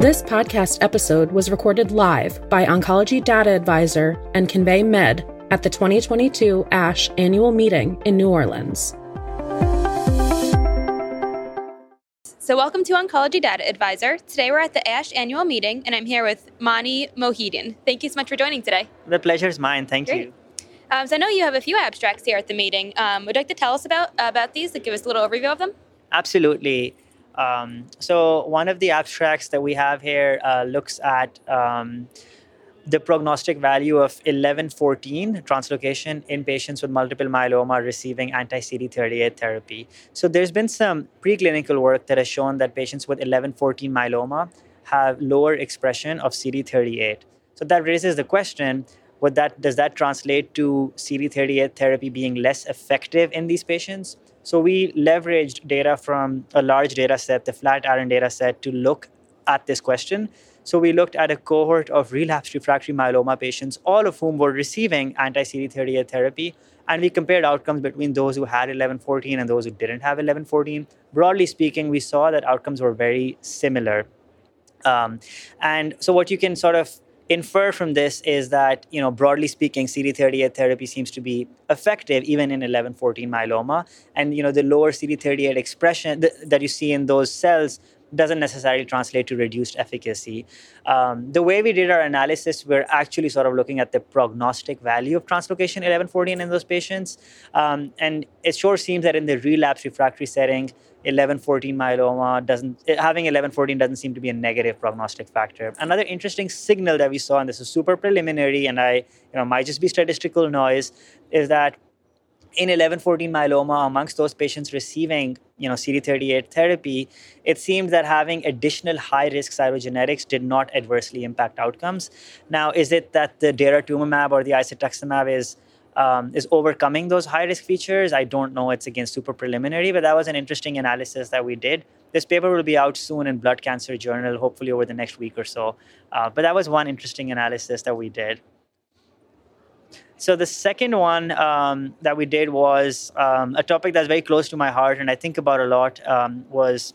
This podcast episode was recorded live by Oncology Data Advisor and Convey Med at the 2022 ASH annual meeting in New Orleans. So, welcome to Oncology Data Advisor. Today we're at the ASH annual meeting, and I'm here with Mani Mohyuddin. Thank you so much for joining today. The pleasure is mine. Thank Great. you. Um, so, I know you have a few abstracts here at the meeting. Um, would you like to tell us about about these? Like, give us a little overview of them. Absolutely. Um, so one of the abstracts that we have here uh, looks at um, the prognostic value of 1114 translocation in patients with multiple myeloma receiving anti-CD38 therapy. So there's been some preclinical work that has shown that patients with 1114 myeloma have lower expression of CD38. So that raises the question, would that does that translate to CD38 therapy being less effective in these patients? So we leveraged data from a large data set, the Flatiron data set, to look at this question. So we looked at a cohort of relapsed refractory myeloma patients, all of whom were receiving anti-CD38 therapy, and we compared outcomes between those who had 1114 and those who didn't have 1114. Broadly speaking, we saw that outcomes were very similar. Um, and so what you can sort of infer from this is that, you know, broadly speaking, CD38 therapy seems to be effective even in 1114 myeloma. And, you know, the lower CD38 expression th- that you see in those cells doesn't necessarily translate to reduced efficacy. Um, the way we did our analysis, we're actually sort of looking at the prognostic value of translocation 1114 in those patients. Um, and it sure seems that in the relapse refractory setting, 1114 myeloma doesn't having 1114 doesn't seem to be a negative prognostic factor another interesting signal that we saw and this is super preliminary and i you know might just be statistical noise is that in 1114 myeloma amongst those patients receiving you know cd38 therapy it seemed that having additional high risk cytogenetics did not adversely impact outcomes now is it that the daratumumab or the isatuximab is um, is overcoming those high risk features. I don't know. It's again super preliminary, but that was an interesting analysis that we did. This paper will be out soon in Blood Cancer Journal, hopefully over the next week or so. Uh, but that was one interesting analysis that we did. So the second one um, that we did was um, a topic that's very close to my heart and I think about a lot um, was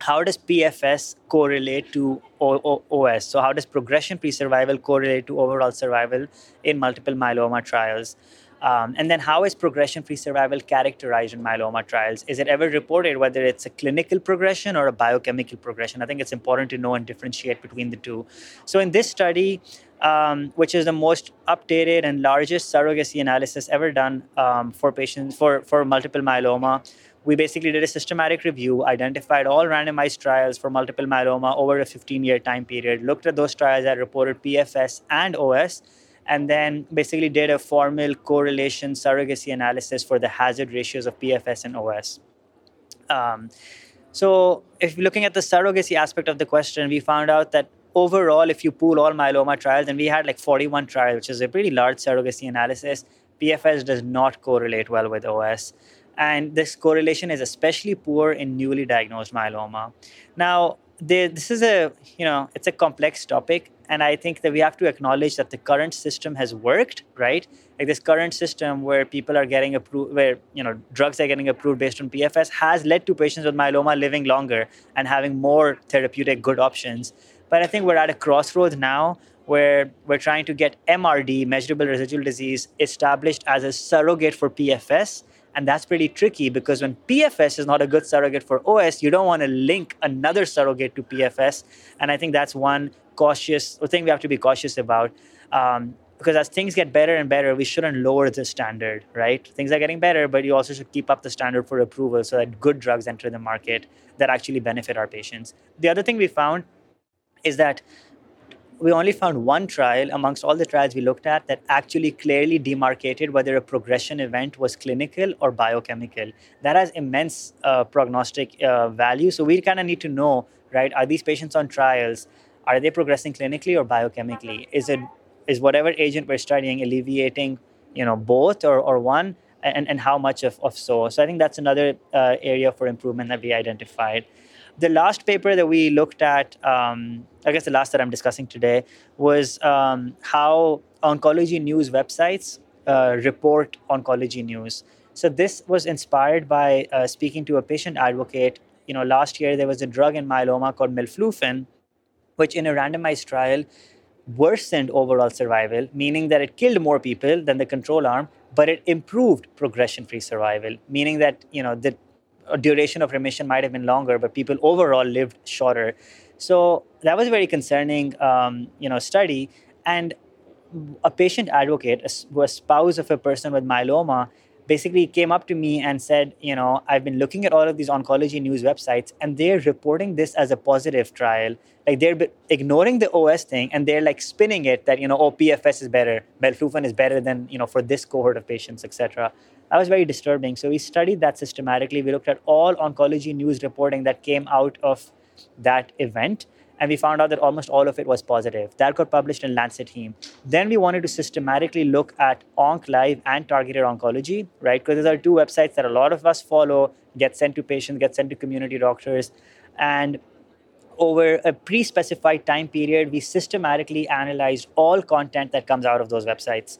how does PFS correlate to OS? So, how does progression free survival correlate to overall survival in multiple myeloma trials? Um, and then, how is progression free survival characterized in myeloma trials? Is it ever reported whether it's a clinical progression or a biochemical progression? I think it's important to know and differentiate between the two. So, in this study, um, which is the most updated and largest surrogacy analysis ever done um, for patients for, for multiple myeloma, we basically did a systematic review, identified all randomized trials for multiple myeloma over a 15 year time period, looked at those trials that reported PFS and OS, and then basically did a formal correlation surrogacy analysis for the hazard ratios of PFS and OS. Um, so, if looking at the surrogacy aspect of the question, we found out that overall, if you pool all myeloma trials, and we had like 41 trials, which is a pretty large surrogacy analysis, PFS does not correlate well with OS and this correlation is especially poor in newly diagnosed myeloma. Now, this is a you know it's a complex topic, and I think that we have to acknowledge that the current system has worked, right? Like this current system where people are getting approved, where you know drugs are getting approved based on PFS, has led to patients with myeloma living longer and having more therapeutic good options. But I think we're at a crossroads now where we're trying to get MRD, measurable residual disease, established as a surrogate for PFS and that's pretty tricky because when PFS is not a good surrogate for OS, you don't want to link another surrogate to PFS. And I think that's one cautious thing we have to be cautious about. Um, because as things get better and better, we shouldn't lower the standard, right? Things are getting better, but you also should keep up the standard for approval so that good drugs enter the market that actually benefit our patients. The other thing we found is that we only found one trial amongst all the trials we looked at that actually clearly demarcated whether a progression event was clinical or biochemical. That has immense uh, prognostic uh, value. So we kind of need to know, right? Are these patients on trials? Are they progressing clinically or biochemically? Is it is whatever agent we're studying alleviating, you know, both or, or one? And, and how much of, of so? So I think that's another uh, area for improvement that we identified the last paper that we looked at, um, I guess the last that I'm discussing today, was um, how oncology news websites uh, report oncology news. So this was inspired by uh, speaking to a patient advocate. You know, last year there was a drug in myeloma called melflufen, which in a randomized trial worsened overall survival, meaning that it killed more people than the control arm, but it improved progression-free survival, meaning that you know the duration of remission might have been longer, but people overall lived shorter. So that was a very concerning, um, you know, study. And a patient advocate, a, a spouse of a person with myeloma, basically came up to me and said, you know, I've been looking at all of these oncology news websites and they're reporting this as a positive trial. Like they're ignoring the OS thing and they're like spinning it that, you know, oh, PFS is better, melflufen is better than, you know, for this cohort of patients, etc. That was very disturbing. So we studied that systematically. We looked at all oncology news reporting that came out of that event and we found out that almost all of it was positive. That got published in Lancet Heme. Then we wanted to systematically look at OncLive and targeted oncology, right? Because those are two websites that a lot of us follow, get sent to patients, get sent to community doctors. And over a pre specified time period, we systematically analyzed all content that comes out of those websites.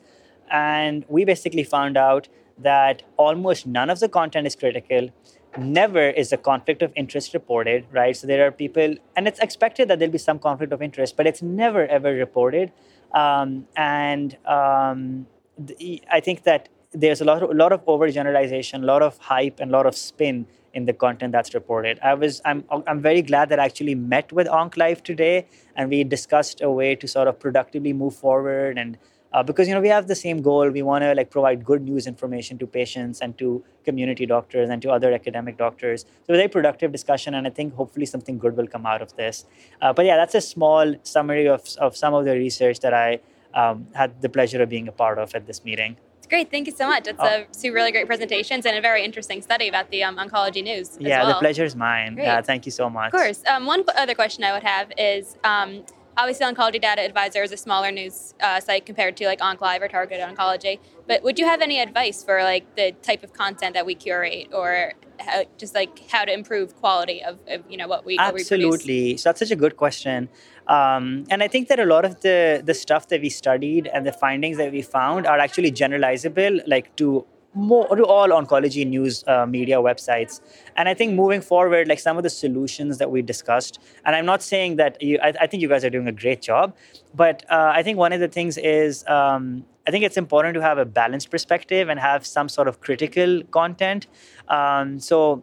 And we basically found out that almost none of the content is critical never is a conflict of interest reported, right? So there are people, and it's expected that there'll be some conflict of interest, but it's never ever reported. Um, and um, the, I think that there's a lot of, a lot of overgeneralization, a lot of hype, and a lot of spin in the content that's reported. I was I'm I'm very glad that I actually met with OncLive today, and we discussed a way to sort of productively move forward and uh, because you know we have the same goal we want to like provide good news information to patients and to community doctors and to other academic doctors so a very productive discussion and i think hopefully something good will come out of this uh, but yeah that's a small summary of, of some of the research that i um, had the pleasure of being a part of at this meeting It's Great, thank you so much. It's oh. a two really great presentations and a very interesting study about the um, oncology news. Yeah, well. the pleasure is mine. Great. Yeah, thank you so much. Of course. Um, one other question I would have is um, obviously oncology data advisor is a smaller news uh, site compared to like OncLive or targeted oncology. But would you have any advice for like the type of content that we curate or how, just like how to improve quality of, of you know what we absolutely we so that's such a good question. Um, and i think that a lot of the the stuff that we studied and the findings that we found are actually generalizable like to more to all oncology news uh, media websites. And i think moving forward like some of the solutions that we discussed and i'm not saying that you i, I think you guys are doing a great job but uh, i think one of the things is um, i think it's important to have a balanced perspective and have some sort of critical content. Um, so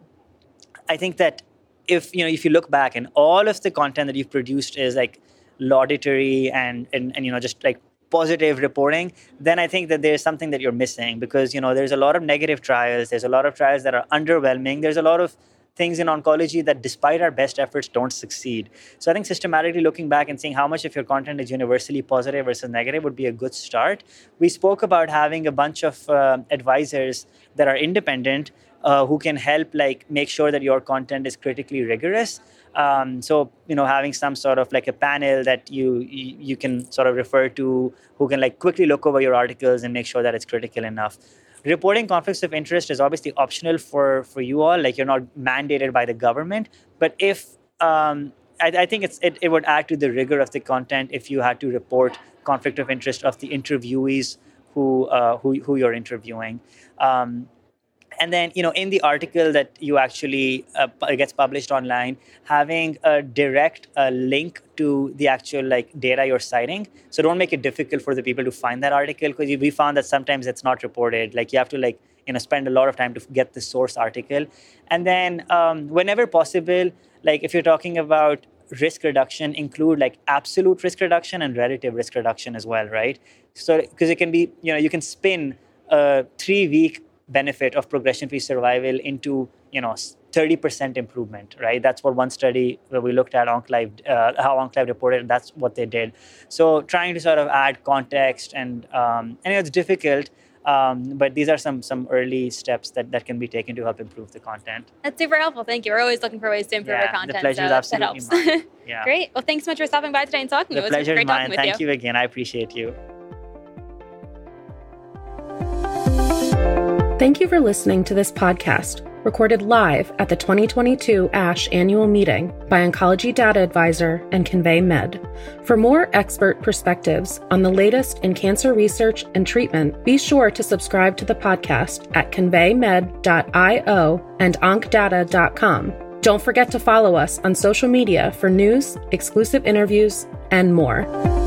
i think that if you know if you look back and all of the content that you've produced is like laudatory and and, and you know just like positive reporting, then I think that there's something that you're missing because you know there's a lot of negative trials. There's a lot of trials that are underwhelming. There's a lot of things in oncology that despite our best efforts don't succeed so i think systematically looking back and seeing how much of your content is universally positive versus negative would be a good start we spoke about having a bunch of uh, advisors that are independent uh, who can help like make sure that your content is critically rigorous um, so you know, having some sort of like a panel that you, you, you can sort of refer to, who can like quickly look over your articles and make sure that it's critical enough. Reporting conflicts of interest is obviously optional for for you all. Like you're not mandated by the government, but if um, I, I, think it's it, it would add to the rigor of the content if you had to report conflict of interest of the interviewees who uh, who who you're interviewing. Um, and then you know in the article that you actually uh, gets published online having a direct uh, link to the actual like data you're citing. So don't make it difficult for the people to find that article because we found that sometimes it's not reported. Like you have to like you know spend a lot of time to get the source article. And then um, whenever possible like if you're talking about risk reduction include like absolute risk reduction and relative risk reduction as well right? So because it can be you know you can spin a three week benefit of progression-free survival into you know 30% improvement right that's what one study where we looked at OncLive, uh, how OncLive reported that's what they did so trying to sort of add context and um, and it's difficult um, but these are some some early steps that, that can be taken to help improve the content. That's super helpful. Thank you. We're always looking for ways to improve yeah, our content. The pleasure so is absolutely mine. Yeah. Great. Well, thanks so much for stopping by today and talking. The it was pleasure great is mine. Thank you. you again. I appreciate you. Thank you for listening to this podcast, recorded live at the 2022 ASH annual meeting by Oncology Data Advisor and Convey Med. For more expert perspectives on the latest in cancer research and treatment, be sure to subscribe to the podcast at conveymed.io and oncdata.com Don't forget to follow us on social media for news, exclusive interviews, and more.